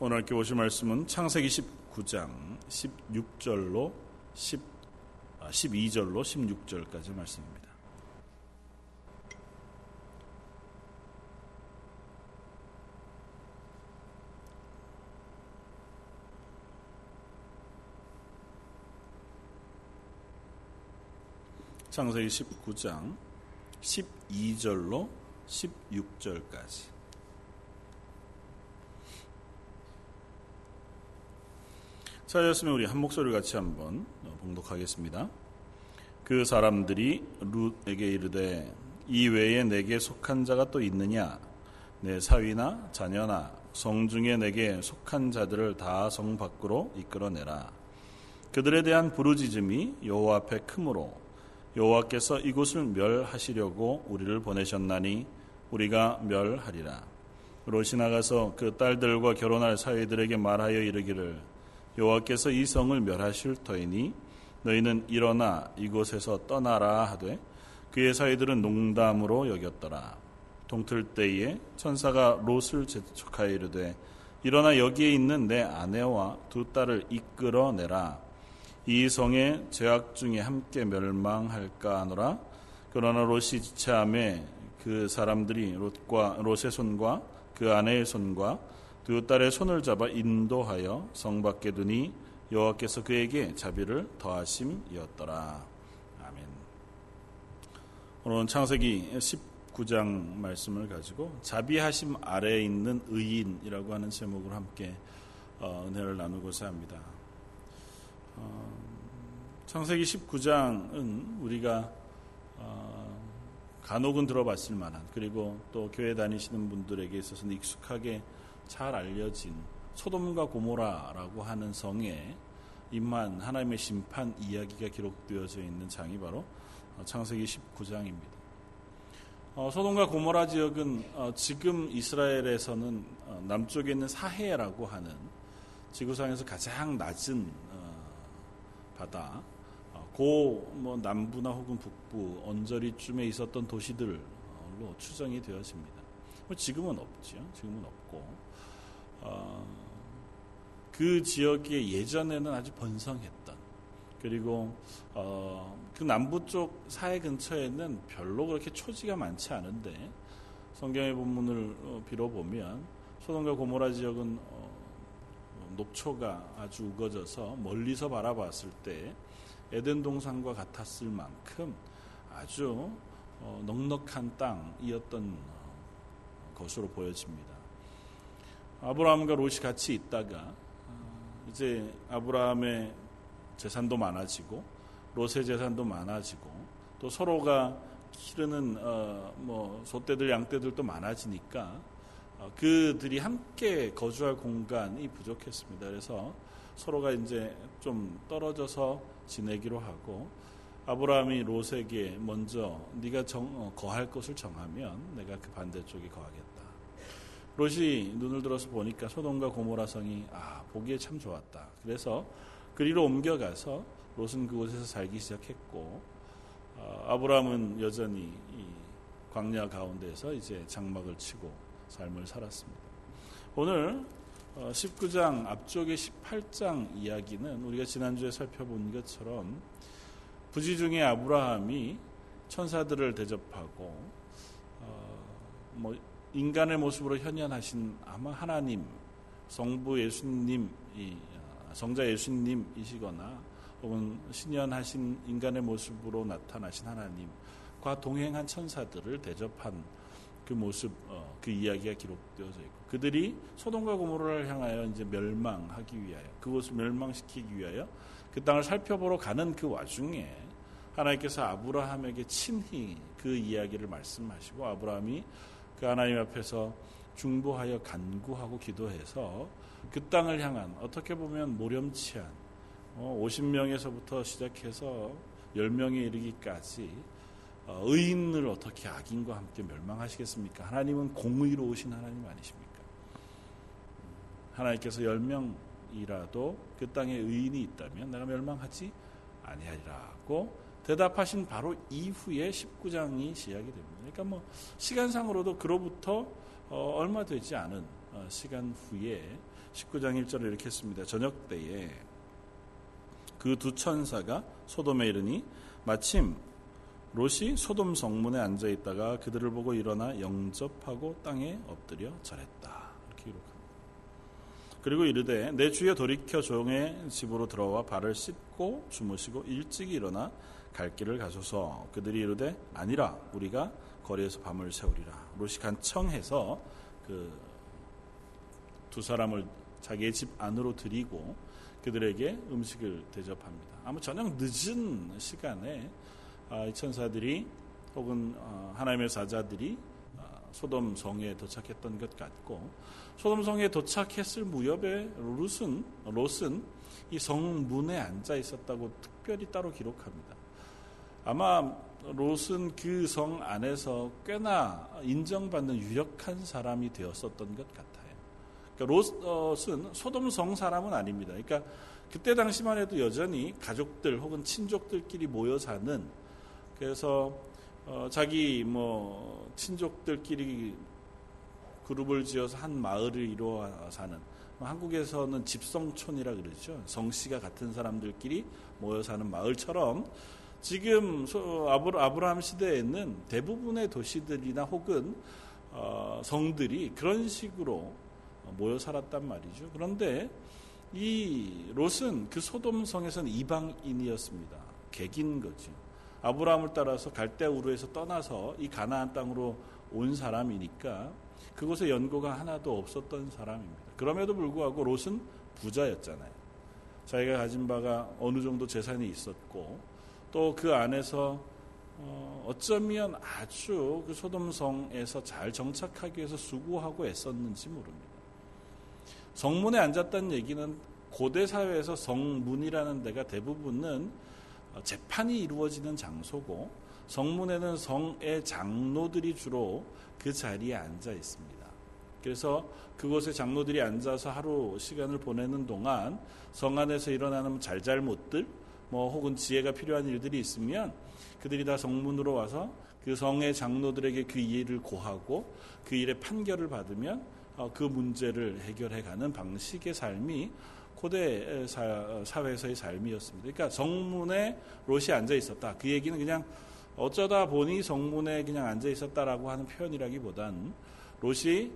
오늘 함께 보실 말씀은 창세기 19장 16절로 10, 12절로 16절까지 말씀입니다. 창세기 19장 12절로 16절까지 자 였으면 우리 한 목소리 같이 한번 봉독하겠습니다. 그 사람들이 룻에게 이르되 이 외에 내게 속한 자가 또 있느냐 내 사위나 자녀나 성 중에 내게 속한 자들을 다 성 밖으로 이끌어내라 그들에 대한 부르짖음이 여호와 앞에 크므로 여호와께서 이곳을 멸하시려고 우리를 보내셨나니 우리가 멸하리라. 롯이 나가서 그 딸들과 결혼할 사위들에게 말하여 이르기를 여호와께서 이 성을 멸하실 터이니 너희는 일어나 이곳에서 떠나라 하되 그의 사위들은 농담으로 여겼더라. 동틀 때에 천사가 롯을 재촉하여 이르되 일어나 여기에 있는 내 아내와 두 딸을 이끌어내라. 이 성의 죄악 중에 함께 멸망할까 하노라. 그러나 롯이 지체함에 그 사람들이 롯과 롯의 손과 그 아내의 손과 두 딸의 손을 잡아 인도하여 성 밖에 두니 여호와께서 그에게 자비를 더하심이었더라. 아멘. 오늘은 창세기 19장 말씀을 가지고 자비하심 아래에 있는 의인이라고 하는 제목으로 함께 어, 은혜를 나누고자 합니다. 어, 창세기 19장은 우리가 어, 간혹은 들어봤을 만한 그리고 또 교회 다니시는 분들에게 있어서는 익숙하게 잘 알려진 소돔과 고모라라고 하는 성에 임한 하나님의 심판 이야기가 기록되어져 있는 장이 바로 어, 창세기 19장입니다. 어, 소돔과 고모라 지역은 어, 지금 이스라엘에서는 어, 남쪽에 있는 사해라고 하는 지구상에서 가장 낮은 바다, 어, 고뭐 남부나 혹은 북부 언저리쯤에 있었던 도시들로 추정이 되어집니다. 뭐 지금은 없죠. 지금은 없고 어, 그 지역에 예전에는 아주 번성했던 그리고 어, 그 남부 쪽 사해 근처에는 별로 그렇게 초지가 많지 않은데 성경의 본문을 어, 빌어보면 소돔과 고모라 지역은 어, 녹초가 아주 우거져서 멀리서 바라봤을 때 에덴 동산과 같았을 만큼 아주 어, 넉넉한 땅이었던 것으로 보여집니다. 아브라함과 롯이 같이 있다가 어, 이제 아브라함의 재산도 많아지고 롯의 재산도 많아지고 또 서로가 기르는 어, 뭐 소떼들 양떼들도 많아지니까 어, 그들이 함께 거주할 공간이 부족했습니다. 그래서 서로가 이제 좀 떨어져서 지내기로 하고 아브라함이 롯에게 먼저 네가 정, 어, 거할 것을 정하면 내가 그 반대쪽에 거하겠다. 롯이 눈을 들어서 보니까 소돔과 고모라 성이 아 보기에 참 좋았다. 그래서 그리로 옮겨가서 롯은 그곳에서 살기 시작했고 어, 아브라함은 여전히 광야 가운데서 이제 장막을 치고 삶을 살았습니다. 오늘 19장 어, 앞쪽의 18장 이야기는 우리가 지난주에 살펴본 것처럼 부지 중에 아브라함이 천사들을 대접하고 어, 뭐 인간의 모습으로 현현하신 아마 하나님 성부 예수님 어, 성자 예수님이시거나 혹은 신현하신 인간의 모습으로 나타나신 하나님과 동행한 천사들을 대접한 그 모습, 어, 그 이야기가 기록되어져 있고 그들이 소돔과 고모라를 향하여 이제 멸망하기 위하여 그곳을 멸망시키기 위하여 그 땅을 살펴보러 가는 그 와중에 하나님께서 아브라함에게 친히 그 이야기를 말씀하시고 아브라함이 그 하나님 앞에서 중보하여 간구하고 기도해서 그 땅을 향한 어떻게 보면 모렴치한 50명에서부터 어, 시작해서 10명에 이르기까지 어, 의인을 어떻게 악인과 함께 멸망하시겠습니까? 하나님은 공의로우신 하나님 아니십니까? 하나님께서 열 명이라도 그 땅에 의인이 있다면 내가 멸망하지 아니하리라고 대답하신 바로 이후에 19장이 시작이 됩니다. 그러니까 뭐 시간상으로도 그로부터 어, 얼마 되지 않은 어, 시간 후에 19장 1절을 이렇게 했습니다. 저녁 때에 그 두 천사가 소돔에 이르니 마침 롯이 소돔 성문에 앉아 있다가 그들을 보고 일어나 영접하고 땅에 엎드려 절했다. 이렇게 기록합니다. 그리고 이르되 내 주여 돌이켜 종의 집으로 들어와 발을 씻고 주무시고 일찍 일어나 갈 길을 가소서. 그들이 이르되 아니라 우리가 거리에서 밤을 새우리라. 롯이 간청해서 그 두 사람을 자기의 집 안으로 들이고 그들에게 음식을 대접합니다. 아무 저녁 늦은 시간에 아, 이 천사들이 혹은 어, 하나님의 사자들이 아, 소돔 성에 도착했던 것 같고 소돔 성에 도착했을 무렵에 롯은 롯은 이 성문에 앉아 있었다고 특별히 따로 기록합니다. 아마 롯은 그 성 안에서 꽤나 인정받는 유력한 사람이 되었었던 것 같아요. 그러니까 롯은 소돔 성 사람은 아닙니다. 그러니까 그때 당시만 해도 여전히 가족들 혹은 친족들끼리 모여 사는 그래서 어, 자기 뭐 친족들끼리 그룹을 지어서 한 마을을 이루어 사는 뭐 한국에서는 집성촌이라 그러죠. 성씨가 같은 사람들끼리 모여 사는 마을처럼 지금 아브라함 시대에는 대부분의 도시들이나 혹은 어, 성들이 그런 식으로 모여 살았단 말이죠. 그런데 이 롯은 그 소돔성에서는 이방인이었습니다. 객인 거죠. 아브라함을 따라서 갈대우르에서 떠나서 이 가나안 땅으로 온 사람이니까 그곳에 연고가 하나도 없었던 사람입니다. 그럼에도 불구하고 롯은 부자였잖아요. 자기가 가진 바가 어느 정도 재산이 있었고 또 그 안에서 어, 어쩌면 아주 그 소돔성에서 잘 정착하기 위해서 수고하고 애썼는지 모릅니다. 성문에 앉았다는 얘기는 고대 사회에서 성문이라는 데가 대부분은 어, 재판이 이루어지는 장소고 성문에는 성의 장로들이 주로 그 자리에 앉아 있습니다. 그래서 그곳에 장로들이 앉아서 하루 시간을 보내는 동안 성 안에서 일어나는 잘잘못들, 뭐 혹은 지혜가 필요한 일들이 있으면 그들이 다 성문으로 와서 그 성의 장로들에게 그 일을 고하고 그 일의 판결을 받으면 어, 그 문제를 해결해가는 방식의 삶이 고대 사회에서의 삶이었습니다. 그러니까 성문에 롯이 앉아 있었다. 그 얘기는 그냥 어쩌다 보니 성문에 그냥 앉아 있었다라고 하는 표현이라기보단 롯이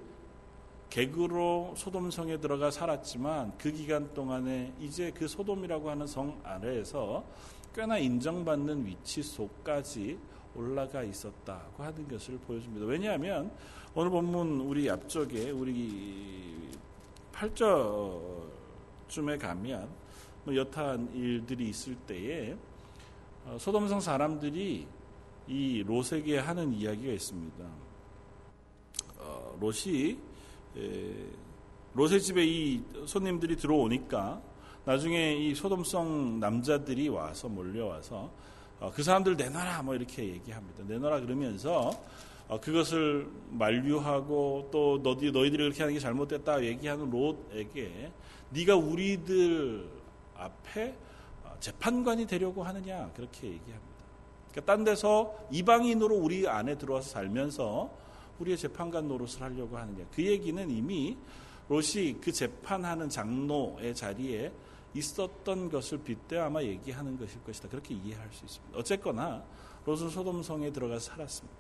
객으로 소돔성에 들어가 살았지만 그 기간 동안에 이제 그 소돔이라고 하는 성 아래에서 꽤나 인정받는 위치 속까지 올라가 있었다고 하는 것을 보여줍니다. 왜냐하면 오늘 본문 우리 앞쪽에 우리 8절 쯤에 가면 뭐 여타한 일들이 있을 때에 어, 소돔성 사람들이 이 롯에게 하는 이야기가 있습니다. 어, 롯이 롯의 집에 이 손님들이 들어오니까 나중에 이 소돔성 남자들이 와서 몰려와서 어, 그 사람들 내놔라 뭐 이렇게 얘기합니다. 내놔라 그러면서 그것을 만류하고 또 너희 너희들이 그렇게 하는 게 잘못됐다 얘기하는 롯에게 네가 우리들 앞에 어, 재판관이 되려고 하느냐 그렇게 얘기합니다. 그러니까 딴 데서 이방인으로 우리 안에 들어와서 살면서 우리의 재판관 노릇을 하려고 하느냐. 그 얘기는 이미 롯이 그 재판하는 장로의 자리에 있었던 것을 빗대어 아마 얘기하는 것일 것이다. 그렇게 이해할 수 있습니다. 어쨌거나 롯은 소돔성에 들어가서 살았습니다.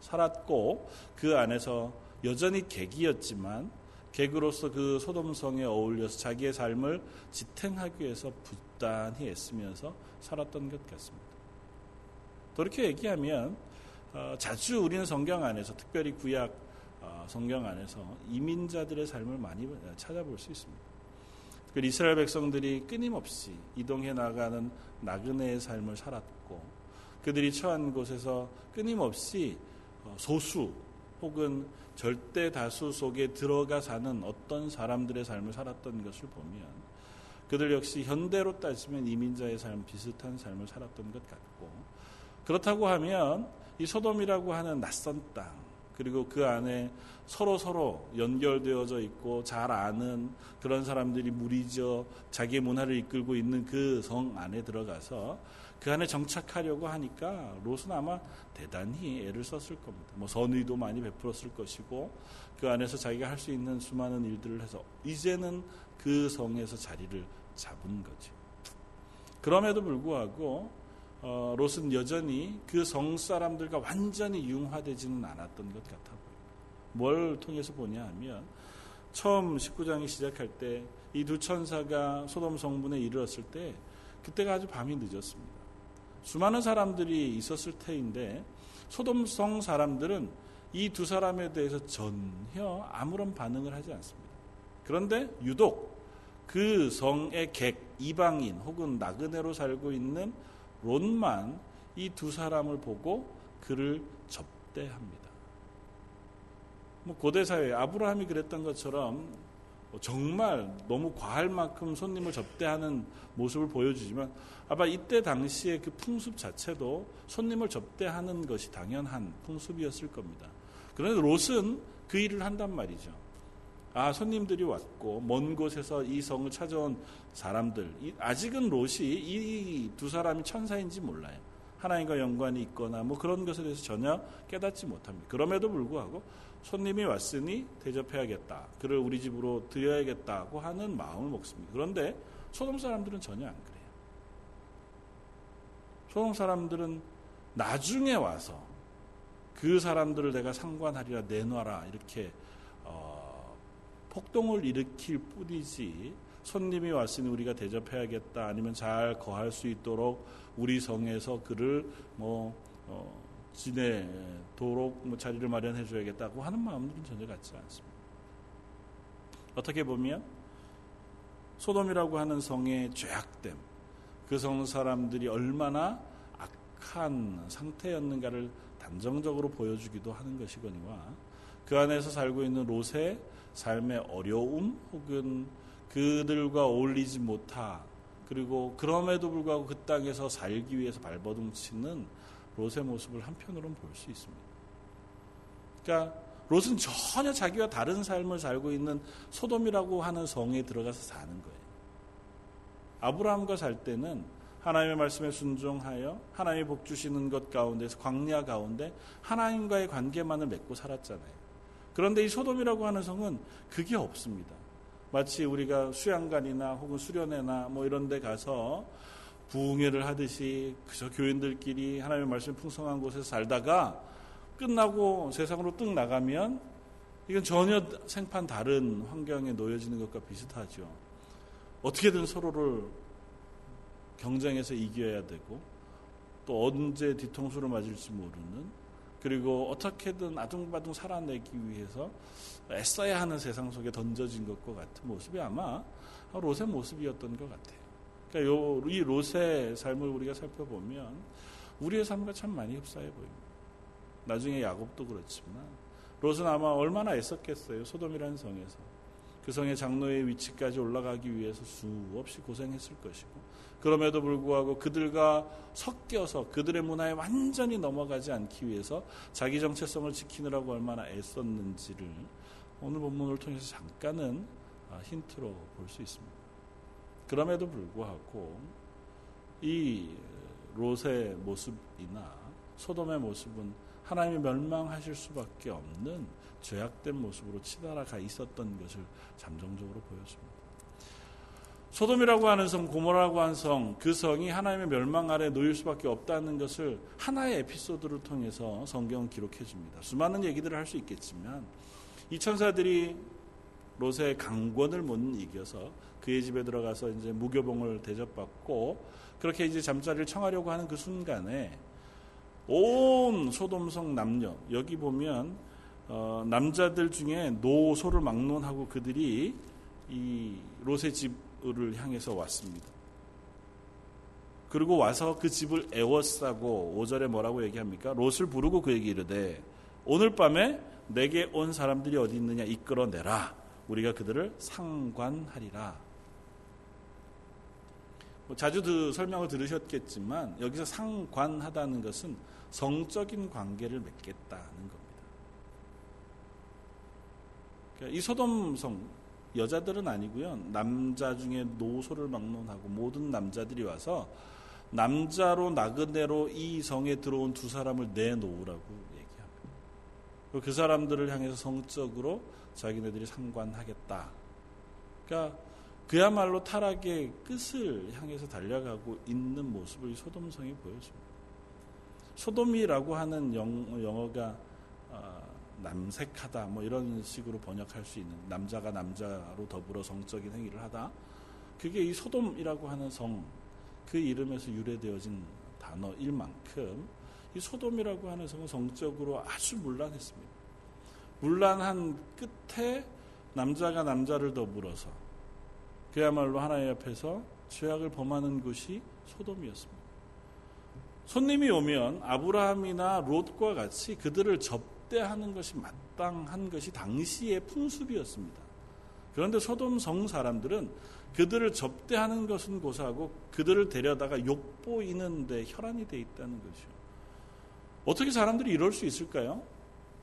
살았고 그 안에서 여전히 객이었지만 객으로서 그 소돔성에 어울려서 자기의 삶을 지탱하기 위해서 부단히 애쓰면서 살았던 것 같습니다. 그렇게 얘기하면 어, 자주 우리는 성경 안에서 특별히 구약 어, 성경 안에서 이민자들의 삶을 많이 찾아볼 수 있습니다. 그 이스라엘 백성들이 끊임없이 이동해 나가는 나그네의 삶을 살았고 그들이 처한 곳에서 끊임없이 어, 소수 혹은 절대 다수 속에 들어가 사는 어떤 사람들의 삶을 살았던 것을 보면 그들 역시 현대로 따지면 이민자의 삶 비슷한 삶을 살았던 것 같고 그렇다고 하면 이 소돔이라고 하는 낯선 땅 그리고 그 안에 서로 서로 연결되어져 있고 잘 아는 그런 사람들이 무리져 자기의 문화를 이끌고 있는 그 성 안에 들어가서 그 안에 정착하려고 하니까 롯은 아마 대단히 애를 썼을 겁니다. 뭐 선의도 많이 베풀었을 것이고 그 안에서 자기가 할 수 있는 수많은 일들을 해서 이제는 그 성에서 자리를 잡은 거죠. 그럼에도 불구하고 어, 롯은 여전히 그 성 사람들과 완전히 융화되지는 않았던 것 같아 보여요. 뭘 통해서 보냐 하면 처음 19장이 시작할 때 이 두 천사가 소돔 성문에 이르렀을 때 그때가 아주 밤이 늦었습니다. 수많은 사람들이 있었을 테인데 소돔 성 사람들은 이 두 사람에 대해서 전혀 아무런 반응을 하지 않습니다. 그런데 유독 그 성의 객, 이방인 혹은 나그네로 살고 있는 롯만 이 두 사람을 보고 그를 접대합니다. 뭐 고대 사회 아브라함이 그랬던 것처럼 정말 너무 과할 만큼 손님을 접대하는 모습을 보여주지만 아마 이때 당시의 그 풍습 자체도 손님을 접대하는 것이 당연한 풍습이었을 겁니다. 그런데 롯은 그 일을 한단 말이죠. 아, 손님들이 왔고, 먼 곳에서 이 성을 찾아온 사람들, 아직은 롯이 이 두 사람이 천사인지 몰라요. 하나님과 연관이 있거나 뭐 그런 것에 대해서 전혀 깨닫지 못합니다. 그럼에도 불구하고 손님이 왔으니 대접해야겠다. 그를 우리 집으로 드려야겠다고 하는 마음을 먹습니다. 그런데 소돔 사람들은 전혀 안 그래요. 소돔 사람들은 나중에 와서 그 사람들을 내가 상관하리라 내놔라 이렇게 어, 폭동을 일으킬 뿐이지 손님이 왔으니 우리가 대접해야겠다 아니면 잘 거할 수 있도록 우리 성에서 그를 뭐 어, 지내도록 뭐 자리를 마련해 줘야겠다고 하는 마음들은 전혀 같지 않습니다. 어떻게 보면 소돔이라고 하는 성의 죄악됨, 그 성 사람들이 얼마나 악한 상태였는가를 단정적으로 보여주기도 하는 것이거니와 그 안에서 살고 있는 롯의 삶의 어려움 혹은 그들과 어울리지 못하 그리고 그럼에도 불구하고 그 땅에서 살기 위해서 발버둥 치는 롯의 모습을 한편으로는 볼 수 있습니다. 그러니까 롯은 전혀 자기와 다른 삶을 살고 있는 소돔이라고 하는 성에 들어가서 사는 거예요. 아브라함과 살 때는 하나님의 말씀에 순종하여 하나님이 복 주시는 것 가운데서 광야 가운데 하나님과의 관계만을 맺고 살았잖아요. 그런데 이 소돔이라고 하는 성은 그게 없습니다. 마치 우리가 수양관이나 혹은 수련회나 뭐 이런 데 가서 부흥회를 하듯이 그저 교인들끼리 하나님의 말씀 풍성한 곳에서 살다가 끝나고 세상으로 뚝 나가면 이건 전혀 생판 다른 환경에 놓여지는 것과 비슷하죠. 어떻게든 서로를 경쟁해서 이겨야 되고 또 언제 뒤통수를 맞을지 모르는 그리고 어떻게든 아둥바둥 살아내기 위해서 애써야 하는 세상 속에 던져진 것과 같은 모습이 아마 롯의 모습이었던 것 같아요. 그러니까 요, 이 롯의 삶을 우리가 살펴보면 우리의 삶과 참 많이 흡사해 보입니다. 나중에 야곱도 그렇지만 롯은 아마 얼마나 애썼겠어요. 소돔이라는 성에서. 그 성의 장로의 위치까지 올라가기 위해서 수없이 고생했을 것이고 그럼에도 불구하고 그들과 섞여서 그들의 문화에 완전히 넘어가지 않기 위해서 자기 정체성을 지키느라고 얼마나 애썼는지를 오늘 본문을 통해서 잠깐은 아, 힌트로 볼 수 있습니다. 그럼에도 불구하고 이 롯의 모습이나 소돔의 모습은 하나님이 멸망하실 수밖에 없는 죄악된 모습으로 치달아가 있었던 것을 잠정적으로 보여줍니다. 소돔이라고 하는 성, 고모라고 하는 성, 그 성이 하나님의 멸망 아래 놓일 수밖에 없다는 것을 하나의 에피소드를 통해서 성경은 기록해 줍니다. 수많은 얘기들을 할 수 있겠지만 이 천사들이 롯의 강권을 못 이겨서 그의 집에 들어가서 이제 무교봉을 대접받고 그렇게 이제 잠자리를 청하려고 하는 그 순간에 온 소돔성 남녀 여기 보면 어, 남자들 중에 노소를 막론하고 그들이 이 롯의 집 을 향해서 왔습니다. 그리고 와서 그 집을 애워싸고 5절에 뭐라고 얘기합니까? 롯을 부르고 그에게 이르되 오늘 밤에 내게 온 사람들이 어디 있느냐 이끌어내라. 우리가 그들을 상관하리라. 뭐 자주 그 설명을 들으셨겠지만 여기서 상관하다는 것은 성적인 관계를 맺겠다는 겁니다. 그러니까 이 소돔성 여자들은 아니고요. 남자 중에 노소를 막론하고 모든 남자들이 와서 남자로 나그네로 이 성에 들어온 두 사람을 내놓으라고 얘기합니다. 그 사람들을 향해서 성적으로 자기네들이 상관하겠다. 그러니까 그야말로 타락의 끝을 향해서 달려가고 있는 모습을 소돔성이 보여줍니다. 소돔이라고 하는 영 어가 아, 남색하다 뭐 이런 식으로 번역할 수 있는 남자가 남자로 더불어 성적인 행위를 하다 그게 이 소돔이라고 하는 성 그 이름에서 유래되어진 단어일 만큼 이 소돔이라고 하는 성은 성적으로 아주 문란했습니다. 문란한 끝에 남자가 남자를 더불어서 그야말로 하나님 앞에서 죄악을 범하는 곳이 소돔이었습니다. 손님이 오면 아브라함이나 롯과 같이 그들을 접 접대하는 것이 마땅한 것이 당시의 풍습이었습니다. 그런데 소돔 성 사람들은 그들을 접대하는 것은 고사하고 그들을 데려다가 욕보이는데 혈안이 돼 있다는 것이요. 어떻게 사람들이 이럴 수 있을까요?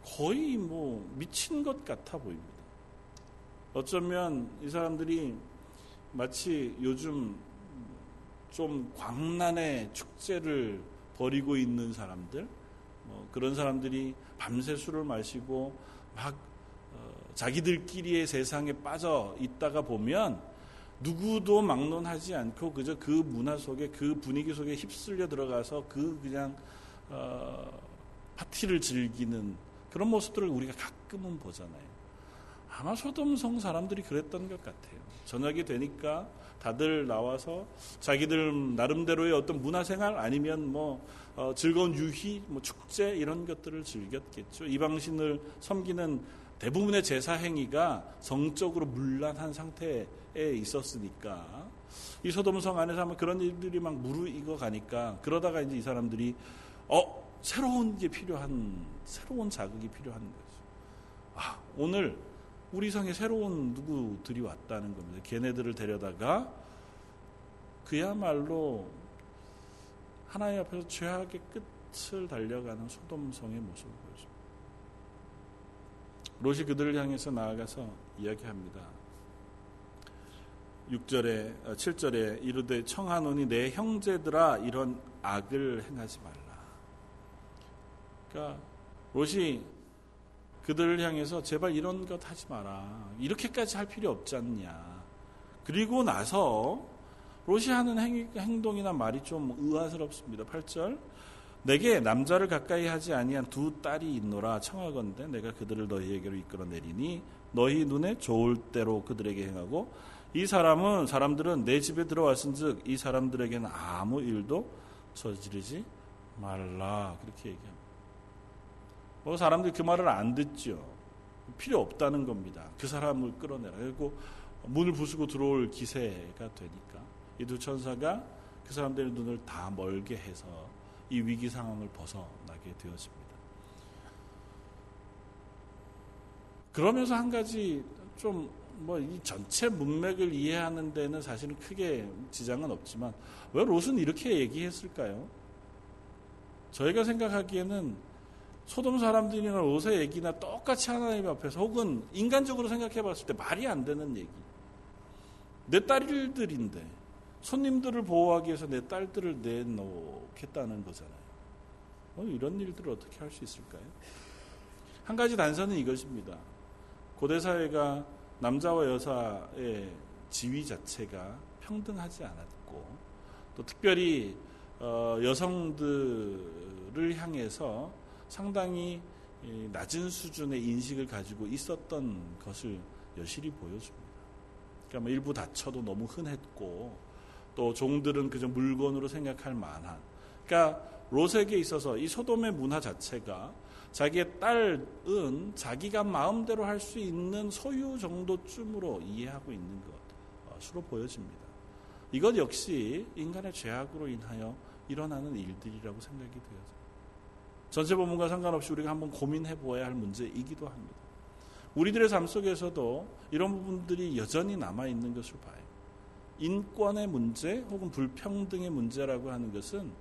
거의 뭐 미친 것 같아 보입니다. 어쩌면 이 사람들이 마치 요즘 좀 광란의 축제를 벌이고 있는 사람들, 뭐 그런 사람들이 밤새 술을 마시고 막 어, 자기들끼리의 세상에 빠져 있다가 보면 누구도 막론하지 않고 그저 그 문화 속에 그 분위기 속에 휩쓸려 들어가서 그 그냥 어, 파티를 즐기는 그런 모습들을 우리가 가끔은 보잖아요. 아마 소돔성 사람들이 그랬던 것 같아요. 저녁이 되니까 다들 나와서 자기들 나름대로의 어떤 문화생활 아니면 뭐 어, 즐거운 유희, 뭐 축제 이런 것들을 즐겼겠죠. 이방신을 섬기는 대부분의 제사 행위가 성적으로 문란한 상태에 있었으니까 이 소돔성 안에서 하면 그런 일들이 막 무르익어 가니까 그러다가 이제 이 사람들이 어 새로운 게 필요한 새로운 자극이 필요한 거죠. 아 오늘 우리 성에 새로운 누구들이 왔다는 겁니다. 걔네들을 데려다가 그야말로 하나님 앞에서 죄악의 끝을 달려가는 소돔성의 모습을 보여줍니다. 롯이 그들을 향해서 나아가서 이야기합니다. 6절에 7절에 어, 이르되 청하노니 내 형제들아 이런 악을 행하지 말라. 그러니까 롯이 그들을 향해서 제발 이런 것 하지 마라. 이렇게까지 할 필요 없지 않냐. 그리고 나서 롯이 하는 행, 동이나 말이 좀 의아스럽습니다. 8절. 내게 남자를 가까이 하지 아니한 두 딸이 있노라 청하건대 내가 그들을 너희에게로 이끌어 내리니 너희 눈에 좋을 대로 그들에게 행하고 이 사람은 사람들은 내 집에 들어왔은즉 이 사람들에게는 아무 일도 저지르지 말라 그렇게 얘기합니다. 뭐 사람들이 그 말을 안 듣죠. 필요 없다는 겁니다. 그 사람을 끌어내라. 그리고 문을 부수고 들어올 기세가 되니까 이 두 천사가 그 사람들의 눈을 다 멀게 해서 이 위기 상황을 벗어나게 되었습니다. 그러면서 한 가지 좀 뭐 이 전체 문맥을 이해하는 데는 사실은 크게 지장은 없지만 왜 롯은 이렇게 얘기했을까요? 저희가 생각하기에는 소돔 사람들이나 롯의 얘기나 똑같이 하나님 앞에서 혹은 인간적으로 생각해 봤을 때 말이 안 되는 얘기. 내 딸들인데 손님들을 보호하기 위해서 내 딸들을 내놓겠다는 거잖아요. 어, 이런 일들을 어떻게 할 수 있을까요? 한 가지 단서는 이것입니다. 고대 사회가 남자와 여자의 지위 자체가 평등하지 않았고 또 특별히 어, 여성들을 향해서 상당히 낮은 수준의 인식을 가지고 있었던 것을 여실히 보여줍니다. 그러니까 뭐 일부 다쳐도 너무 흔했고 또 종들은 그저 물건으로 생각할 만한. 그러니까 롯에게 있어서 이 소돔의 문화 자체가 자기의 딸은 자기가 마음대로 할 수 있는 소유 정도쯤으로 이해하고 있는 것으로 보여집니다. 이것 역시 인간의 죄악으로 인하여 일어나는 일들이라고 생각이 되어요. 전체 본문과 상관없이 우리가 한번 고민해 보아야 할 문제이기도 합니다. 우리들의 삶 속에서도 이런 부분들이 여전히 남아 있는 것을 봐요. 인권의 문제 혹은 불평등의 문제라고 하는 것은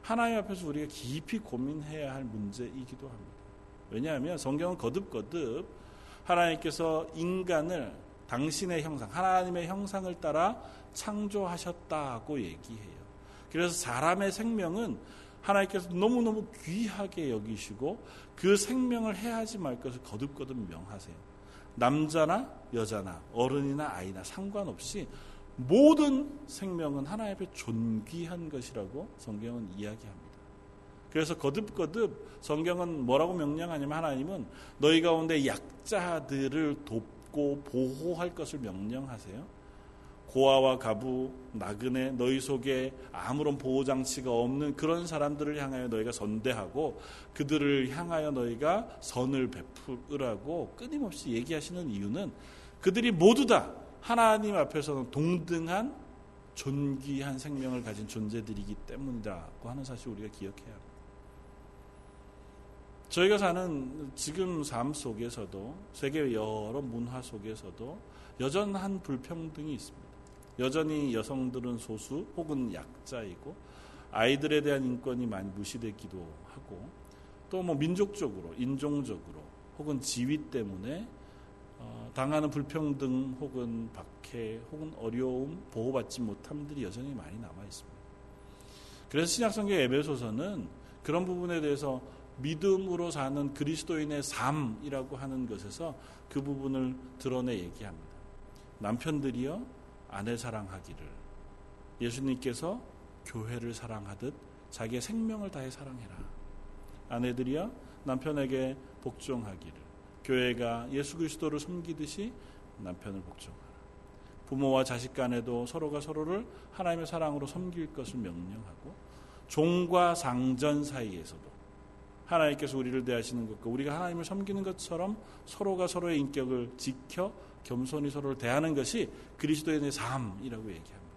하나님 앞에서 우리가 깊이 고민해야 할 문제이기도 합니다. 왜냐하면 성경은 거듭거듭 하나님께서 인간을 당신의 형상, 하나님의 형상을 따라 창조하셨다고 얘기해요. 그래서 사람의 생명은 하나님께서 너무너무 귀하게 여기시고 그 생명을 해하지 말 것을 거듭거듭 명하세요. 남자나 여자나 어른이나 아이나 상관없이 모든 생명은 하나님 앞에 존귀한 것이라고 성경은 이야기합니다. 그래서 거듭거듭 성경은 뭐라고 명령하냐면 하나님은 너희 가운데 약자들을 돕고 보호할 것을 명령하세요. 고아와 가부, 나그네, 너희 속에 아무런 보호장치가 없는 그런 사람들을 향하여 너희가 선대하고 그들을 향하여 너희가 선을 베풀으라고 끊임없이 얘기하시는 이유는 그들이 모두 다 하나님 앞에서는 동등한 존귀한 생명을 가진 존재들이기 때문이라고 하는 사실 우리가 기억해야 합니다. 저희가 사는 지금 삶 속에서도 세계 여러 문화 속에서도 여전한 불평등이 있습니다. 여전히 여성들은 소수 혹은 약자이고 아이들에 대한 인권이 많이 무시되기도 하고 또 뭐 민족적으로 인종적으로 혹은 지위 때문에 어, 당하는 불평등 혹은 박해 혹은 어려움 보호받지 못함들이 여전히 많이 남아 있습니다. 그래서 신약성경 에베소서는 그런 부분에 대해서 믿음으로 사는 그리스도인의 삶이라고 하는 것에서 그 부분을 드러내 얘기합니다. 남편들이요 아내 사랑하기를 예수님께서 교회를 사랑하듯 자기의 생명을 다해 사랑해라. 아내들이여 남편에게 복종하기를 교회가 예수 그리스도를 섬기듯이 남편을 복종하라. 부모와 자식 간에도 서로가 서로를 하나님의 사랑으로 섬길 것을 명령하고 종과 상전 사이에서도 하나님께서 우리를 대하시는 것과 우리가 하나님을 섬기는 것처럼 서로가 서로의 인격을 지켜 겸손히 서로를 대하는 것이 그리스도인의 삶이라고 얘기합니다.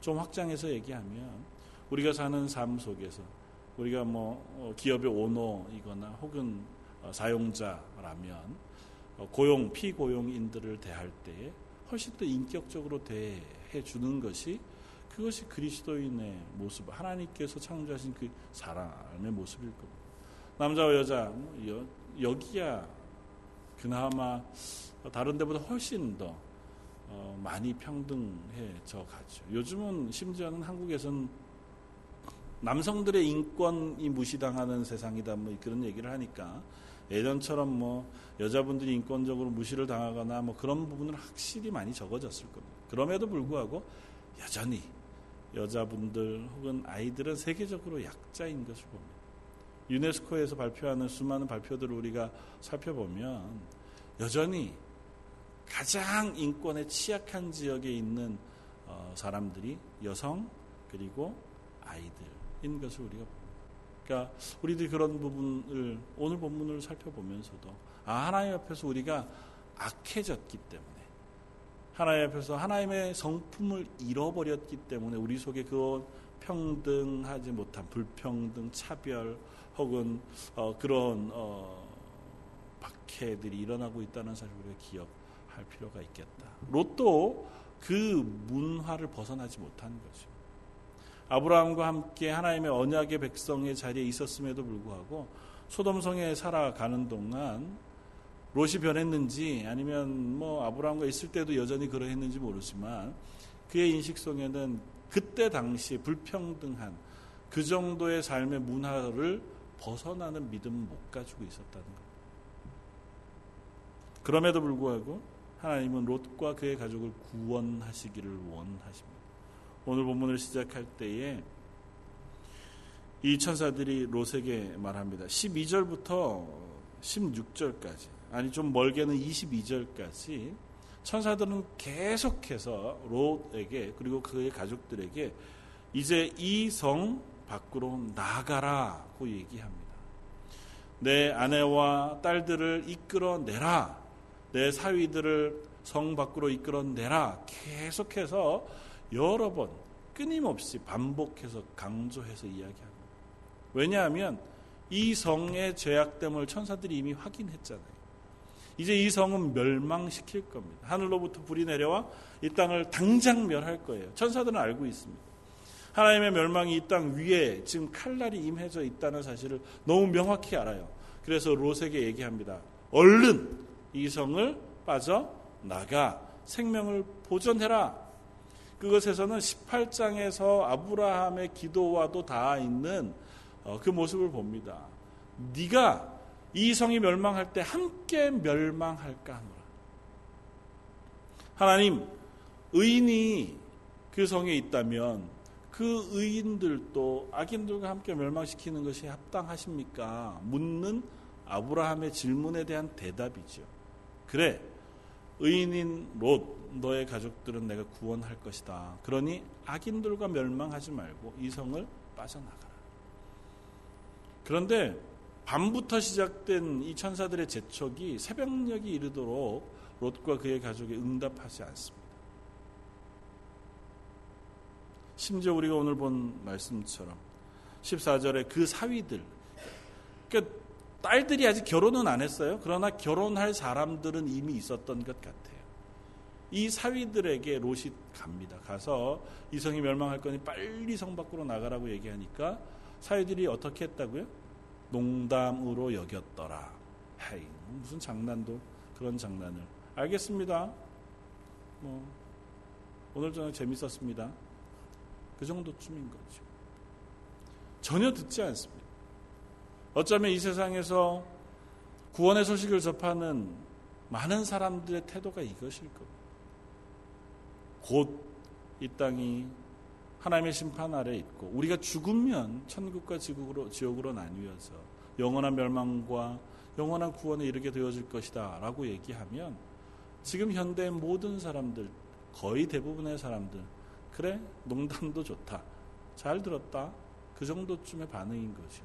좀 확장해서 얘기하면 우리가 사는 삶 속에서 우리가 뭐 어, 기업의 오너이거나 혹은 어, 사용자라면 어, 고용 피고용인들을 대할 때에 훨씬 더 인격적으로 대해 주는 것이 그것이 그리스도인의 모습, 하나님께서 창조하신 그 사람의 모습일 겁니다. 남자와 여자 뭐 여기야 그나마 다른 데보다 훨씬 더 어, 많이 평등해져 가죠. 요즘은 심지어는 한국에서는 남성들의 인권이 무시당하는 세상이다 뭐 그런 얘기를 하니까 예전처럼 뭐 여자분들이 인권적으로 무시를 당하거나 뭐 그런 부분은 확실히 많이 적어졌을 겁니다. 그럼에도 불구하고 여전히 여자분들 혹은 아이들은 세계적으로 약자인 것을 봅니다. 유네스코에서 발표하는 수많은 발표들을 우리가 살펴보면 여전히 가장 인권에 취약한 지역에 있는 어, 사람들이 여성 그리고 아이들인 것을 우리가 봅니다. 그러니까 우리들이 그런 부분을 오늘 본문을 살펴보면서도 아 하나님 앞에서 우리가 악해졌기 때문에 하나님 앞에서 하나님의 성품을 잃어버렸기 때문에 우리 속에 그 평등하지 못한 불평등, 차별 혹은 어, 그런 어, 박해들이 일어나고 있다는 사실을 우리가 기억. 할 필요가 있겠다. 롯도 그 문화를 벗어나지 못한 거죠. 아브라함과 함께 하나님의 언약의 백성의 자리에 있었음에도 불구하고 소돔성에 살아가는 동안 롯이 변했는지 아니면 뭐 아브라함과 있을 때도 여전히 그러했는지 모르지만 그의 인식 속에는 그때 당시 불평등한 그 정도의 삶의 문화를 벗어나는 믿음을 못 가지고 있었다는 것. 그럼에도 불구하고 하나님은 롯과 그의 가족을 구원하시기를 원하십니다. 오늘 본문을 시작할 때에 이 천사들이 롯에게 말합니다. 12절부터 16절까지 아니 좀 멀게는 22절까지 천사들은 계속해서 롯에게 그리고 그의 가족들에게 이제 이 성 밖으로 나가라고 얘기합니다. 내 아내와 딸들을 이끌어내라. 내 사위들을 성 밖으로 이끌어내라. 계속해서 여러 번 끊임없이 반복해서 강조해서 이야기합니다. 왜냐하면 이 성의 죄악됨을 천사들이 이미 확인했잖아요. 이제 이 성은 멸망시킬 겁니다. 하늘로부터 불이 내려와 이 땅을 당장 멸할 거예요. 천사들은 알고 있습니다. 하나님의 멸망이 이 땅 위에 지금 칼날이 임해져 있다는 사실을 너무 명확히 알아요. 그래서 롯에게 얘기합니다. 얼른 이 성을 빠져 나가 생명을 보존해라. 그것에서는 18장에서 아브라함의 기도와도 닿아 있는 어, 그 모습을 봅니다. 네가 이 성이 멸망할 때 함께 멸망할까 하노라. 하나님 의인이 그 성에 있다면 그 의인들도 악인들과 함께 멸망시키는 것이 합당하십니까? 묻는 아브라함의 질문에 대한 대답이죠. 그래, 의인인 롯, 너의 가족들은 내가 구원할 것이다. 그러니 악인들과 멸망하지 말고 이 성을 빠져나가라. 그런데 밤부터 시작된 이 천사들의 재촉이 새벽녘이 이르도록 롯과 그의 가족이 응답하지 않습니다. 심지어 우리가 오늘 본 말씀처럼 14절에 그 사위들 그러니까 딸들이 아직 결혼은 안 했어요. 그러나 결혼할 사람들은 이미 있었던 것 같아요. 이 사위들에게 롯이 갑니다. 가서 이성이 멸망할 거니 빨리 성 밖으로 나가라고 얘기하니까 사위들이 어떻게 했다고요? 농담으로 여겼더라. 헤이, 무슨 장난도 그런 장난을. 알겠습니다. 뭐 오늘 저녁 재밌었습니다. 그 정도쯤인 거죠. 전혀 듣지 않습니다. 어쩌면 이 세상에서 구원의 소식을 접하는 많은 사람들의 태도가 이것일 겁니다. 곧 이 땅이 하나님의 심판 아래 있고 우리가 죽으면 천국과 지국으로 지옥으로 나뉘어서 영원한 멸망과 영원한 구원에 이르게 되어질 것이다 라고 얘기하면 지금 현대의 모든 사람들 거의 대부분의 사람들 그래 농담도 좋다 잘 들었다 그 정도쯤의 반응인 거죠.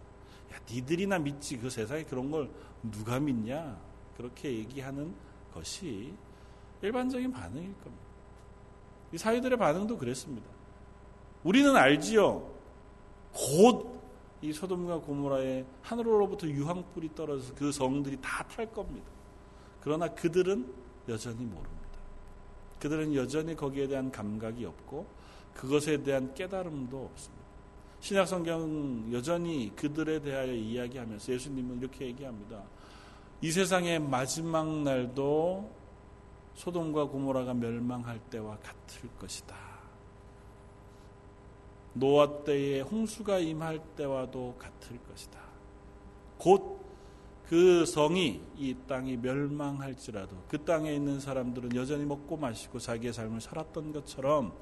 야 니들이나 믿지 그 세상에 그런 걸 누가 믿냐 그렇게 얘기하는 것이 일반적인 반응일 겁니다. 이 사회들의 반응도 그랬습니다. 우리는 알지요. 곧 이 소돔과 고모라에 하늘로부터 유황불이 떨어져서 그 성들이 다 탈 겁니다. 그러나 그들은 여전히 모릅니다. 그들은 여전히 거기에 대한 감각이 없고 그것에 대한 깨달음도 없습니다. 신약 성경 여전히 그들에 대하여 이야기하면서 예수님은 이렇게 얘기합니다. 이 세상의 마지막 날도 소돔과 고모라가 멸망할 때와 같을 것이다. 노아 때에 홍수가 임할 때와도 같을 것이다. 곧 그 성이 이 땅이 멸망할지라도 그 땅에 있는 사람들은 여전히 먹고 마시고 자기의 삶을 살았던 것처럼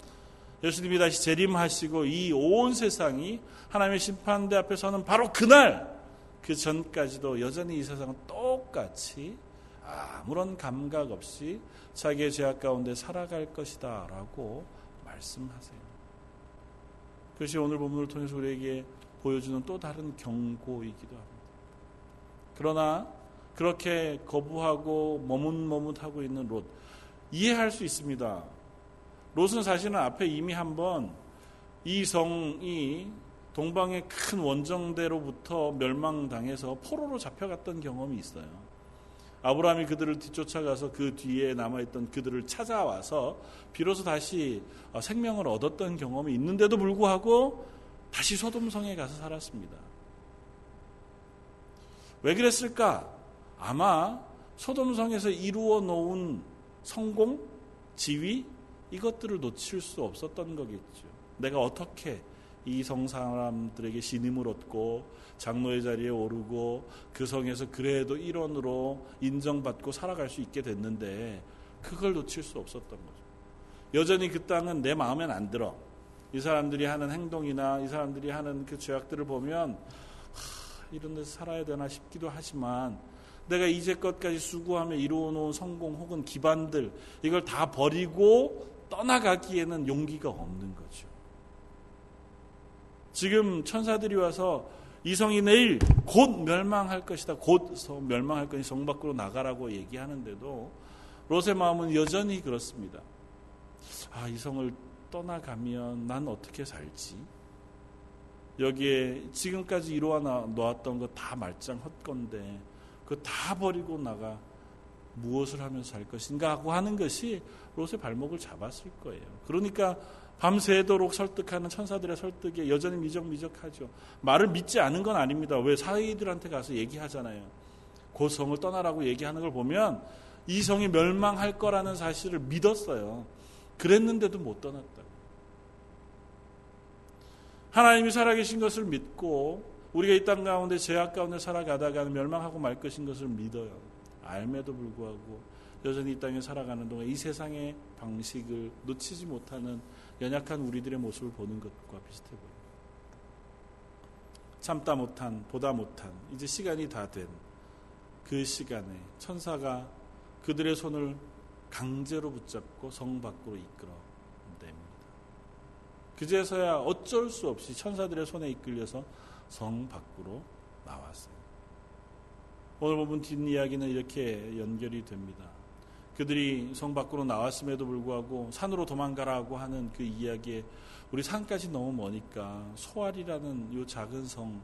예수님이 다시 재림하시고 이 온 세상이 하나님의 심판대 앞에 서는 바로 그날 그 전까지도 여전히 이 세상은 똑같이 아무런 감각 없이 자기의 죄악 가운데 살아갈 것이다 라고 말씀하세요. 그것이 오늘 본문을 통해서 우리에게 보여주는 또 다른 경고이기도 합니다. 그러나 그렇게 거부하고 머뭇머뭇하고 있는 롯 이해할 수 있습니다. 롯은 사실은 앞에 이미 한번 이 성이 동방의 큰 원정대로부터 멸망당해서 포로로 잡혀갔던 경험이 있어요. 아브라함이 그들을 뒤쫓아가서 그 뒤에 남아있던 그들을 찾아와서 비로소 다시 생명을 얻었던 경험이 있는데도 불구하고 다시 소돔성에 가서 살았습니다. 왜 그랬을까? 아마 소돔성에서 이루어 놓은 성공, 지위, 이것들을 놓칠 수 없었던 거겠죠. 내가 어떻게 이 성 사람들에게 신임을 얻고 장로의 자리에 오르고 그 성에서 그래도 일원으로 인정받고 살아갈 수 있게 됐는데 그걸 놓칠 수 없었던 거죠. 여전히 그 땅은 내 마음엔 안 들어. 이 사람들이 하는 행동이나 이 사람들이 하는 그 죄악들을 보면 하, 이런 데서 살아야 되나 싶기도 하지만 내가 이제껏까지 수고하며 이루어놓은 성공 혹은 기반들 이걸 다 버리고 떠나가기에는 용기가 없는 거죠. 지금 천사들이 와서 이성이 내일 곧 멸망할 것이다. 곧 멸망할 것이 성 밖으로 나가라고 얘기하는데도 롯의 마음은 여전히 그렇습니다. 아, 이성을 떠나가면 난 어떻게 살지? 여기에 지금까지 이루어 놓았던 거 다 말짱 헛건데 그거 다 버리고 나가 무엇을 하면서 살 것인가 하고 하는 것이 롯의 발목을 잡았을 거예요. 그러니까 밤새도록 설득하는 천사들의 설득에 여전히 미적미적하죠. 말을 믿지 않은 건 아닙니다. 왜 사이들한테 가서 얘기하잖아요. 그 성을 떠나라고 얘기하는 걸 보면 이 성이 멸망할 거라는 사실을 믿었어요. 그랬는데도 못 떠났다. 하나님이 살아계신 것을 믿고 우리가 이 땅 가운데 죄악 가운데 살아가다가 멸망하고 말 것인 것을 믿어요. 알매도 불구하고 여전히 이 땅에 살아가는 동안 이 세상의 방식을 놓치지 못하는 연약한 우리들의 모습을 보는 것과 비슷해 보여요. 참다 못한, 보다 못한, 이제 시간이 다 된 그 시간에 천사가 그들의 손을 강제로 붙잡고 성 밖으로 이끌어 냅니다. 그제서야 어쩔 수 없이 천사들의 손에 이끌려서 성 밖으로 나왔어요. 오늘 보면 뒷이야기는 이렇게 연결이 됩니다. 그들이 성 밖으로 나왔음에도 불구하고 산으로 도망가라고 하는 그 이야기에 우리 산까지 너무 머니까 소알이라는 이 작은 성,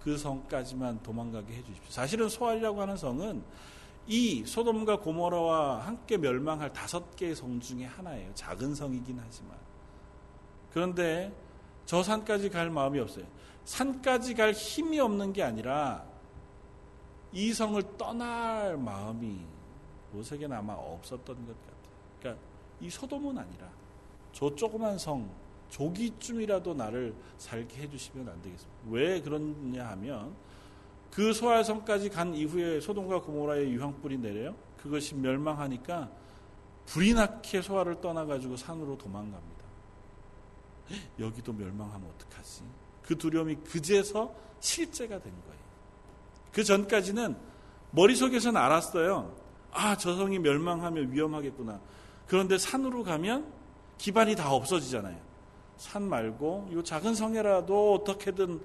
그 성까지만 도망가게 해주십시오. 사실은 소알이라고 하는 성은 이 소돔과 고모라와 함께 멸망할 다섯 개의 성 중에 하나예요. 작은 성이긴 하지만. 그런데 저 산까지 갈 마음이 없어요. 산까지 갈 힘이 없는 게 아니라 이 성을 떠날 마음이 롯에게는 아마 없었던 것 같아요. 그러니까 이 소돔은 아니라 저 조그만 성 조기쯤이라도 나를 살게 해주시면 안 되겠습니까? 왜 그러냐 하면 그 소알성까지 간 이후에 소돔과 고모라의 유황불이 내려요. 그것이 멸망하니까 불이 나게 소알을 떠나가지고 산으로 도망갑니다. 여기도 멸망하면 어떡하지? 그 두려움이 그제서 실제가 된 거예요. 그 전까지는 머릿속에서는 알았어요. 아, 저 성이 멸망하면 위험하겠구나. 그런데 산으로 가면 기반이 다 없어지잖아요. 산 말고 이 작은 성에라도 어떻게든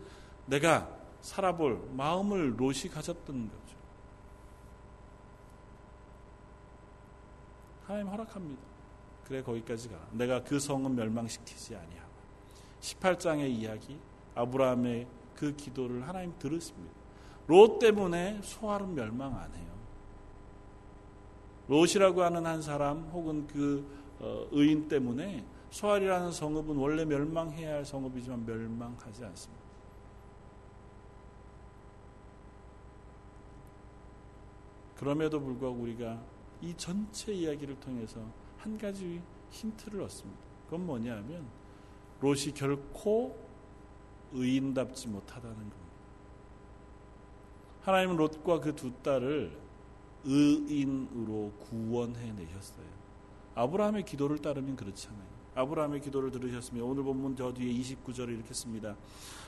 내가 살아볼 마음을 롯이 가졌던 거죠. 하나님 허락합니다. 그래 거기까지 가라. 내가 그 성은 멸망시키지 아니하고. 18장의 이야기 아브라함의 그 기도를 하나님 들으십니다. 롯 때문에 소알은 멸망 안 해요. 롯이라고 하는 한 사람 혹은 그 어, 의인 때문에 소알이라는 성읍은 원래 멸망해야 할 성읍이지만 멸망하지 않습니다. 그럼에도 불구하고 우리가 이 전체 이야기를 통해서 한 가지 힌트를 얻습니다. 그건 뭐냐면 롯이 결코 의인답지 못하다는 겁니다. 하나님은 롯과 그 두 딸을 의인으로 구원해 내셨어요. 아브라함의 기도를 따르면 그렇잖아요. 아브라함의 기도를 들으셨으면 오늘 본문 저 뒤에 29절에 이렇게 씁니다.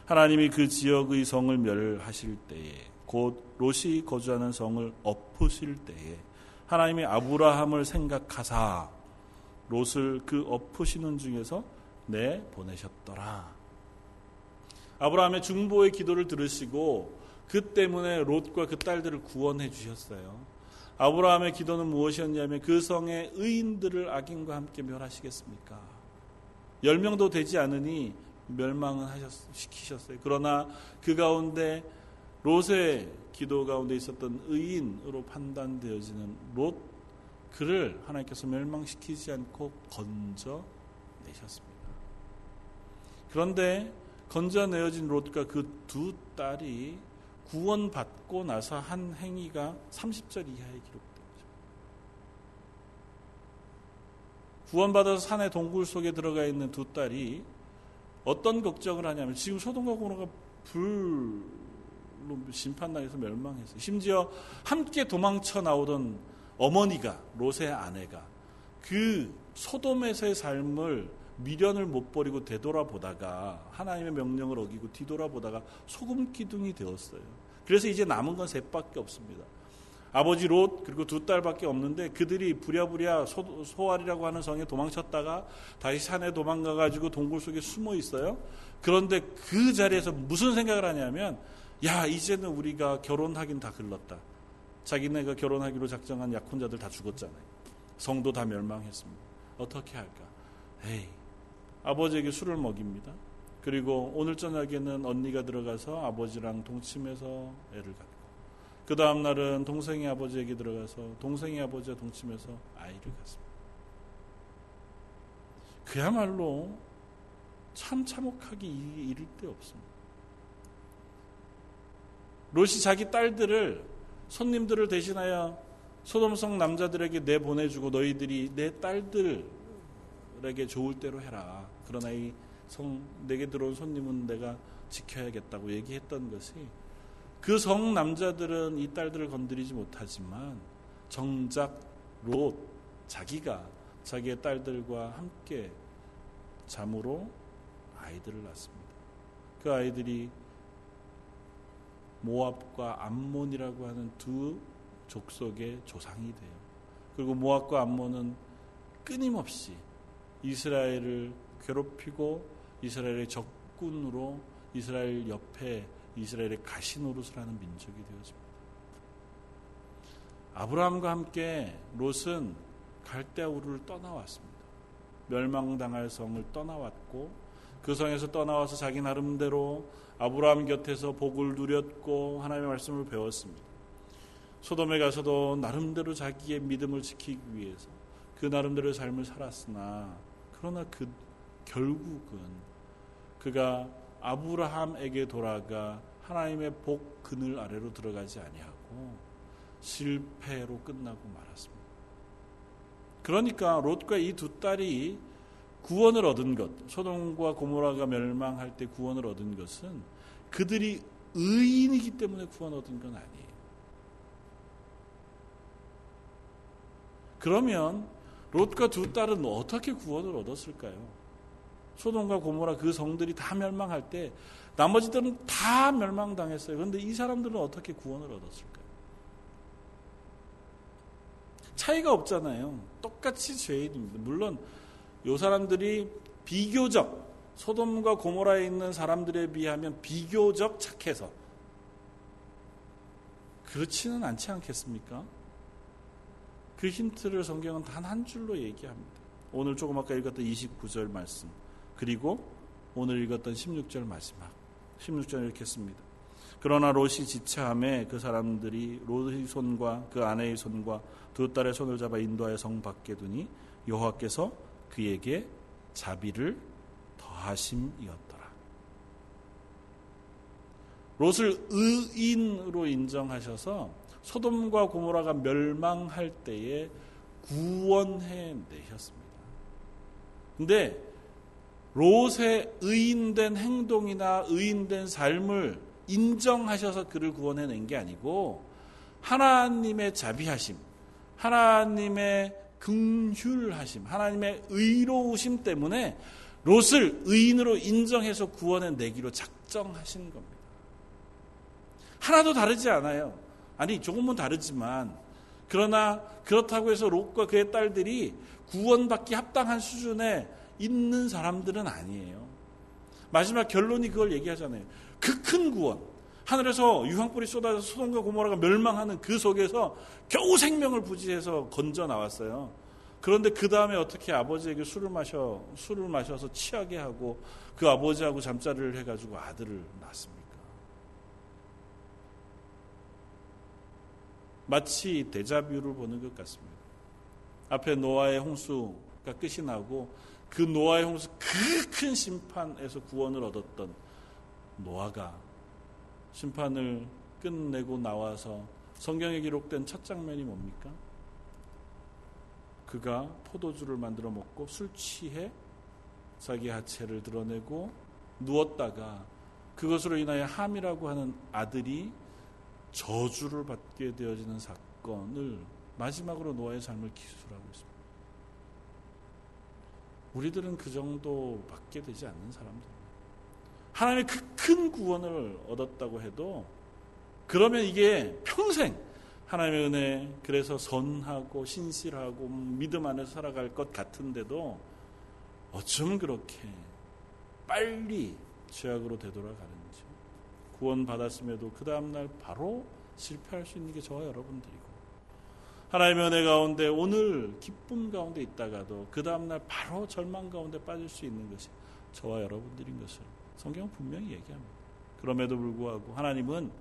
하나님이 그 지역의 성을 멸하실 때에 곧 롯이 거주하는 성을 엎으실 때에 하나님이 아브라함을 생각하사 롯을 그 엎으시는 중에서 내 보내셨더라. 아브라함의 중보의 기도를 들으시고 그 때문에 롯과 그 딸들을 구원해 주셨어요. 아브라함의 기도는 무엇이었냐면 그 성의 의인들을 악인과 함께 멸하시겠습니까? 열 명도 되지 않으니 멸망은 하셨, 시키셨어요. 그러나 그 가운데 롯의 기도 가운데 있었던 의인으로 판단되어지는 롯 그를 하나님께서 멸망시키지 않고 건져 내셨습니다. 그런데 건져내어진 롯과 그 두 딸이 구원받고 나서 한 행위가 30절 이하에 기록되죠. 구원받아서 산의 동굴 속에 들어가 있는 두 딸이 어떤 걱정을 하냐면 지금 소돔과 고모가 불로 심판당해서 멸망했어요. 심지어 함께 도망쳐 나오던 어머니가 롯의 아내가 그 소돔에서의 삶을 미련을 못 버리고 되돌아보다가 하나님의 명령을 어기고 뒤돌아보다가 소금 기둥이 되었어요. 그래서 이제 남은 건 셋밖에 없습니다. 아버지 롯 그리고 두 딸밖에 없는데 그들이 부랴부랴 소, 소알이라고 하는 성에 도망쳤다가 다시 산에 도망가 가지고 동굴 속에 숨어 있어요. 그런데 그 자리에서 무슨 생각을 하냐면 야 이제는 우리가 결혼하긴 다 글렀다. 자기네가 결혼하기로 작정한 약혼자들 다 죽었잖아요. 성도 다 멸망했습니다. 어떻게 할까? 에이 아버지에게 술을 먹입니다. 그리고 오늘 저녁에는 언니가 들어가서 아버지랑 동침해서 애를 갖고 그 다음 날은 동생이 아버지에게 들어가서 동생이 아버지와 동침해서 아이를 갖습니다. 그야말로 참 참혹하기 이를 데 없습니다. 롯이 자기 딸들을 손님들을 대신하여 소돔성 남자들에게 내보내주고 너희들이 내 딸들 에게 좋을 대로 해라. 그러나 이 성 내게 들어온 손님은 내가 지켜야겠다고 얘기했던 것이 그 성 남자들은 이 딸들을 건드리지 못하지만 정작 롯 자기가 자기의 딸들과 함께 잠으로 아이들을 낳습니다. 그 아이들이 모압과 암몬이라고 하는 두 족속의 조상이 돼요. 그리고 모압과 암몬은 끊임없이 이스라엘을 괴롭히고 이스라엘의 적군으로 이스라엘 옆에 이스라엘의 가시 노릇을 하는 민족이 되었습니다. 아브라함과 함께 롯은 갈대우르를 떠나왔습니다. 멸망당할 성을 떠나왔고 그 성에서 떠나와서 자기 나름대로 아브라함 곁에서 복을 누렸고 하나님의 말씀을 배웠습니다. 소돔에 가서도 나름대로 자기의 믿음을 지키기 위해서 그 나름대로의 삶을 살았으나 그러나 그 결국은 그가 아브라함에게 돌아가 하나님의 복 그늘 아래로 들어가지 아니하고 실패로 끝나고 말았습니다. 그러니까 롯과 이 두 딸이 구원을 얻은 것, 소돔과 고모라가 멸망할 때 구원을 얻은 것은 그들이 의인이기 때문에 구원 얻은 건 아니에요. 그러면 롯과 두 딸은 어떻게 구원을 얻었을까요? 소돔과 고모라 그 성들이 다 멸망할 때 나머지들은 다 멸망당했어요. 그런데 이 사람들은 어떻게 구원을 얻었을까요? 차이가 없잖아요. 똑같이 죄인입니다. 물론 이 사람들이 비교적 소돔과 고모라에 있는 사람들에 비하면 비교적 착해서 그렇지는 않지 않겠습니까? 그 힌트를 성경은 단 한 줄로 얘기합니다. 오늘 조금 아까 읽었던 29절 말씀 그리고 오늘 읽었던 16절 마지막 16절 이렇게 씁니다. 그러나 롯이 지체함에 그 사람들이 롯의 손과 그 아내의 손과 두 딸의 손을 잡아 인도하여 성 밖에 두니 여호와께서 그에게 자비를 더하심이었더라. 롯을 의인으로 인정하셔서 소돔과 고모라가 멸망할 때에 구원해 내셨습니다. 근데 롯의 의인된 행동이나 의인된 삶을 인정하셔서 그를 구원해 낸 게 아니고 하나님의 자비하심, 하나님의 긍휼하심, 하나님의 의로우심 때문에 롯을 의인으로 인정해서 구원해 내기로 작정하신 겁니다. 하나도 다르지 않아요. 아니 조금은 다르지만 그러나 그렇다고 해서 롯과 그의 딸들이 구원받기 합당한 수준에 있는 사람들은 아니에요. 마지막 결론이 그걸 얘기하잖아요. 그 큰 구원. 하늘에서 유황불이 쏟아져서 소돔과 고모라가 멸망하는 그 속에서 겨우 생명을 부지해서 건져 나왔어요. 그런데 그 다음에 어떻게 아버지에게 술을 마셔 술을 마셔서 취하게 하고 그 아버지하고 잠자리를 해가지고 아들을 낳습니까? 마치 데자뷰를 보는 것 같습니다. 앞에 노아의 홍수가 끝이 나고 그 노아의 홍수 그 큰 심판에서 구원을 얻었던 노아가 심판을 끝내고 나와서 성경에 기록된 첫 장면이 뭡니까? 그가 포도주를 만들어 먹고 술 취해 자기 하체를 드러내고 누웠다가 그것으로 인하여 함이라고 하는 아들이 저주를 받게 되어지는 사건을 마지막으로 노아의 삶을 기술하고 있습니다. 우리들은 그 정도 받게 되지 않는 사람들. 하나님의 그 큰 구원을 얻었다고 해도 그러면 이게 평생 하나님의 은혜 그래서 선하고 신실하고 믿음 안에서 살아갈 것 같은데도 어쩜 그렇게 빨리 죄악으로 되돌아가는지 구원 받았음에도 그 다음날 바로 실패할 수 있는 게 저와 여러분들이고 하나님의 은혜 가운데 오늘 기쁨 가운데 있다가도 그 다음날 바로 절망 가운데 빠질 수 있는 것이 저와 여러분들인 것을 성경은 분명히 얘기합니다. 그럼에도 불구하고 하나님은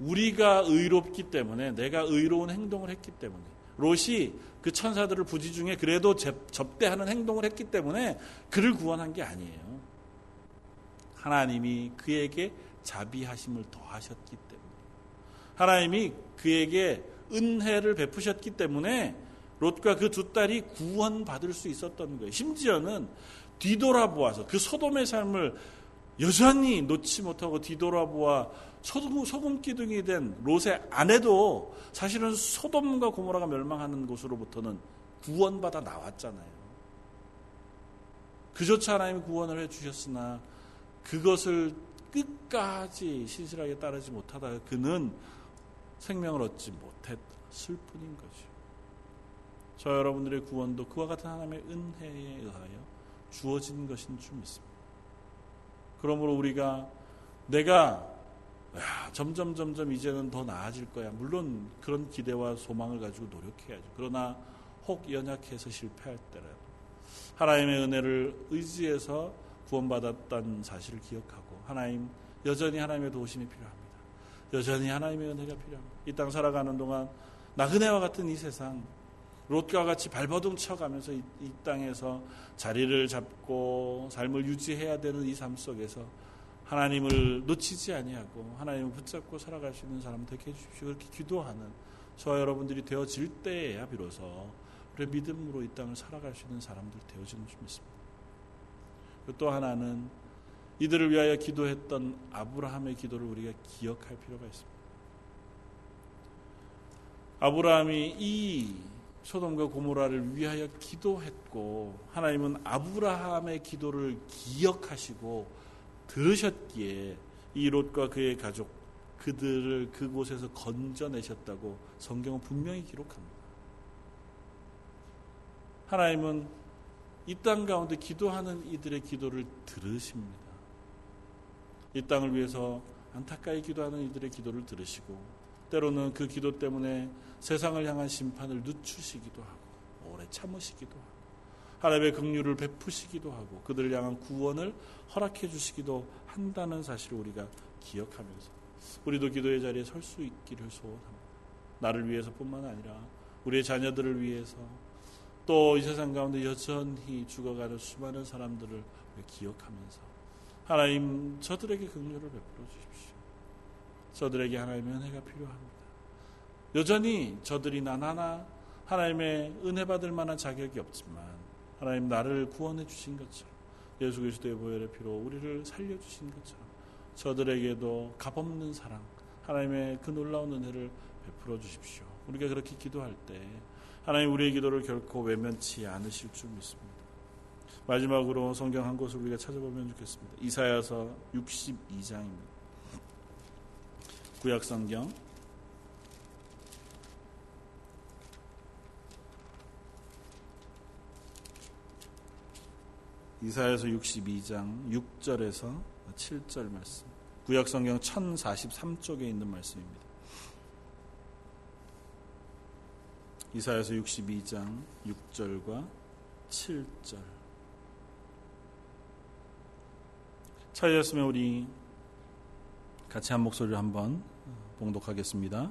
우리가 의롭기 때문에 내가 의로운 행동을 했기 때문에 롯이 그 천사들을 부지 중에 그래도 접대하는 행동을 했기 때문에 그를 구원한 게 아니에요. 하나님이 그에게 자비하심을 더하셨기 때문에 하나님이 그에게 은혜를 베푸셨기 때문에 롯과 그 두 딸이 구원받을 수 있었던 거예요. 심지어는 뒤돌아보아서 그 소돔의 삶을 여전히 놓지 못하고 뒤돌아보아 소금, 소금 기둥이 된 롯의 아내도 사실은 소돔과 고모라가 멸망하는 곳으로부터는 구원받아 나왔잖아요. 그조차 하나님이 구원을 해주셨으나 그것을 끝까지 신실하게 따르지 못하다 그는 생명을 얻지 못했을 뿐인 거죠. 저 여러분들의 구원도 그와 같은 하나님의 은혜에 의하여 주어진 것인 줄 믿습니다. 그러므로 우리가 내가 야, 점점 점점 이제는 더 나아질 거야. 물론 그런 기대와 소망을 가지고 노력해야죠. 그러나 혹 연약해서 실패할 때라도 하나님의 은혜를 의지해서 구원받았다는 사실을 기억하고 하나님 여전히 하나님의 도우심이 필요합니다. 여전히 하나님의 은혜가 필요합니다. 이 땅 살아가는 동안 나그네와 같은 이 세상 롯과 같이 발버둥 쳐가면서 이, 이 땅에서 자리를 잡고 삶을 유지해야 되는 이 삶 속에서 하나님을 놓치지 아니하고 하나님을 붙잡고 살아갈 수 있는 사람 되게 해주십시오. 그렇게 기도하는 저와 여러분들이 되어질 때에야 비로소 우리 믿음으로 이 땅을 살아갈 수 있는 사람들 되어지는 줄 믿습니다. 또 하나는 이들을 위하여 기도했던 아브라함의 기도를 우리가 기억할 필요가 있습니다. 아브라함이 이 소돔과 고모라를 위하여 기도했고 하나님은 아브라함의 기도를 기억하시고 들으셨기에 이 롯과 그의 가족 그들을 그곳에서 건져내셨다고 성경은 분명히 기록합니다. 하나님은 이 땅 가운데 기도하는 이들의 기도를 들으십니다. 이 땅을 위해서 안타까이 기도하는 이들의 기도를 들으시고 때로는 그 기도 때문에 세상을 향한 심판을 늦추시기도 하고 오래 참으시기도 하고 하나님의 긍휼을 베푸시기도 하고 그들을 향한 구원을 허락해 주시기도 한다는 사실을 우리가 기억하면서 우리도 기도의 자리에 설 수 있기를 소원합니다. 나를 위해서뿐만 아니라 우리의 자녀들을 위해서 또 이 세상 가운데 여전히 죽어가는 수많은 사람들을 기억하면서 하나님 저들에게 긍휼을 베풀어 주십시오. 저들에게 하나님의 은혜가 필요합니다. 여전히 저들이 나나나 하나님의 은혜 받을 만한 자격이 없지만 하나님 나를 구원해 주신 것처럼 예수 그리스도의 보혈의 피로 우리를 살려 주신 것처럼 저들에게도 값없는 사랑 하나님의 그 놀라운 은혜를 베풀어 주십시오. 우리가 그렇게 기도할 때 하나님 우리의 기도를 결코 외면치 않으실 줄 믿습니다. 마지막으로 성경 한 곳을 우리가 찾아보면 좋겠습니다. 이사야서 62장입니다. 구약 성경 이사야서 62장 6절에서 7절 말씀. 구약 성경 1043쪽에 있는 말씀입니다. 이사야서 62장 6절과 7절. 찾으셨으면 우리 같이 한 목소리를 한번 봉독하겠습니다.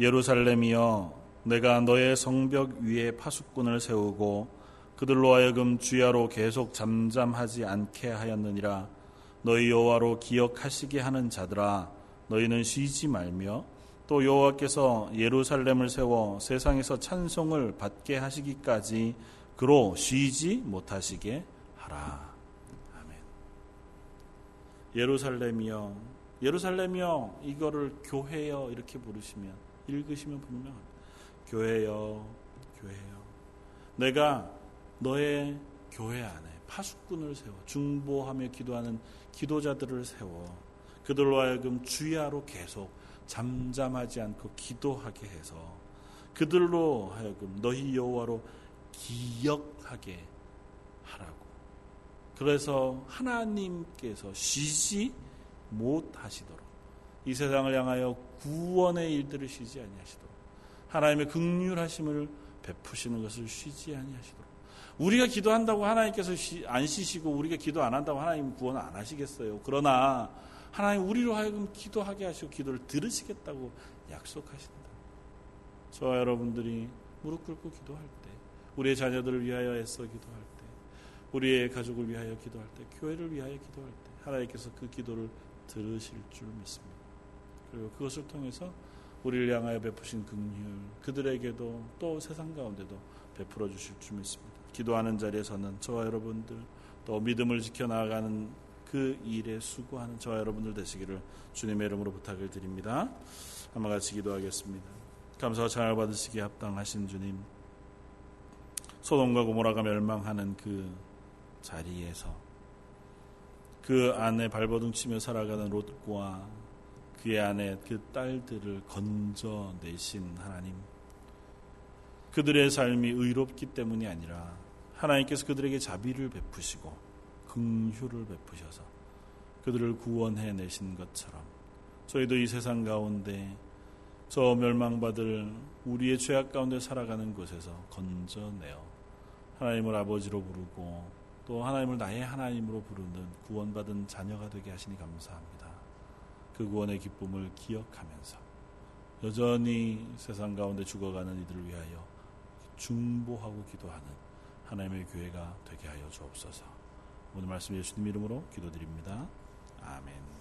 예루살렘이여 내가 너의 성벽 위에 파수꾼을 세우고 그들로 하여금 주야로 계속 잠잠하지 않게 하였느니라 너희 여호와로 기억하시게 하는 자들아 너희는 쉬지 말며 또 여호와께서 예루살렘을 세워 세상에서 찬송을 받게 하시기까지 그로 쉬지 못하시게 하라. 예루살렘이여 예루살렘이여 이거를 교회여 이렇게 부르시면 읽으시면 분명합니다. 교회여 교회여 내가 너의 교회 안에 파수꾼을 세워 중보하며 기도하는 기도자들을 세워 그들로 하여금 주야로 계속 잠잠하지 않고 기도하게 해서 그들로 하여금 너희 여호와로 기억하게. 그래서 하나님께서 쉬지 못하시도록 이 세상을 향하여 구원의 일들을 쉬지 아니하시도록 하나님의 극률하심을 베푸시는 것을 쉬지 아니하시도록 우리가 기도한다고 하나님께서 안 쉬시고 우리가 기도 안 한다고 하나님 구원 안 하시겠어요. 그러나 하나님 우리로 하여금 기도하게 하시고 기도를 들으시겠다고 약속하신다. 저와 여러분들이 무릎 꿇고 기도할 때, 우리의 자녀들을 위하여 애써 기도할 때, 우리의 가족을 위하여 기도할 때, 교회를 위하여 기도할 때, 하나님께서 그 기도를 들으실 줄 믿습니다. 그리고 그것을 통해서 우리를 향하여 베푸신 긍휼, 그들에게도 또 세상 가운데도 베풀어 주실 줄 믿습니다. 기도하는 자리에 서는 저와 여러분들 또 믿음을 지켜나가는 그 일에 수고하는 저와 여러분들 되시기를 주님의 이름으로 부탁을 드립니다. 한번 같이 기도하겠습니다. 감사와 찬양을 받으시기에 합당하신 주님 소돔과 고모라가 멸망하는 그 자리에서 그 안에 발버둥 치며 살아가는 롯과 그의 아내 그 딸들을 건져내신 하나님 그들의 삶이 의롭기 때문이 아니라 하나님께서 그들에게 자비를 베푸시고 긍휼을 베푸셔서 그들을 구원해 내신 것처럼 저희도 이 세상 가운데 저 멸망받을 우리의 죄악 가운데 살아가는 곳에서 건져내어 하나님을 아버지로 부르고 또 하나님을 나의 하나님으로 부르는 구원받은 자녀가 되게 하시니 감사합니다. 그 구원의 기쁨을 기억하면서 여전히 세상 가운데 죽어가는 이들을 위하여 중보하고 기도하는 하나님의 교회가 되게 하여 주옵소서. 오늘 말씀 예수님 이름으로 기도드립니다. 아멘.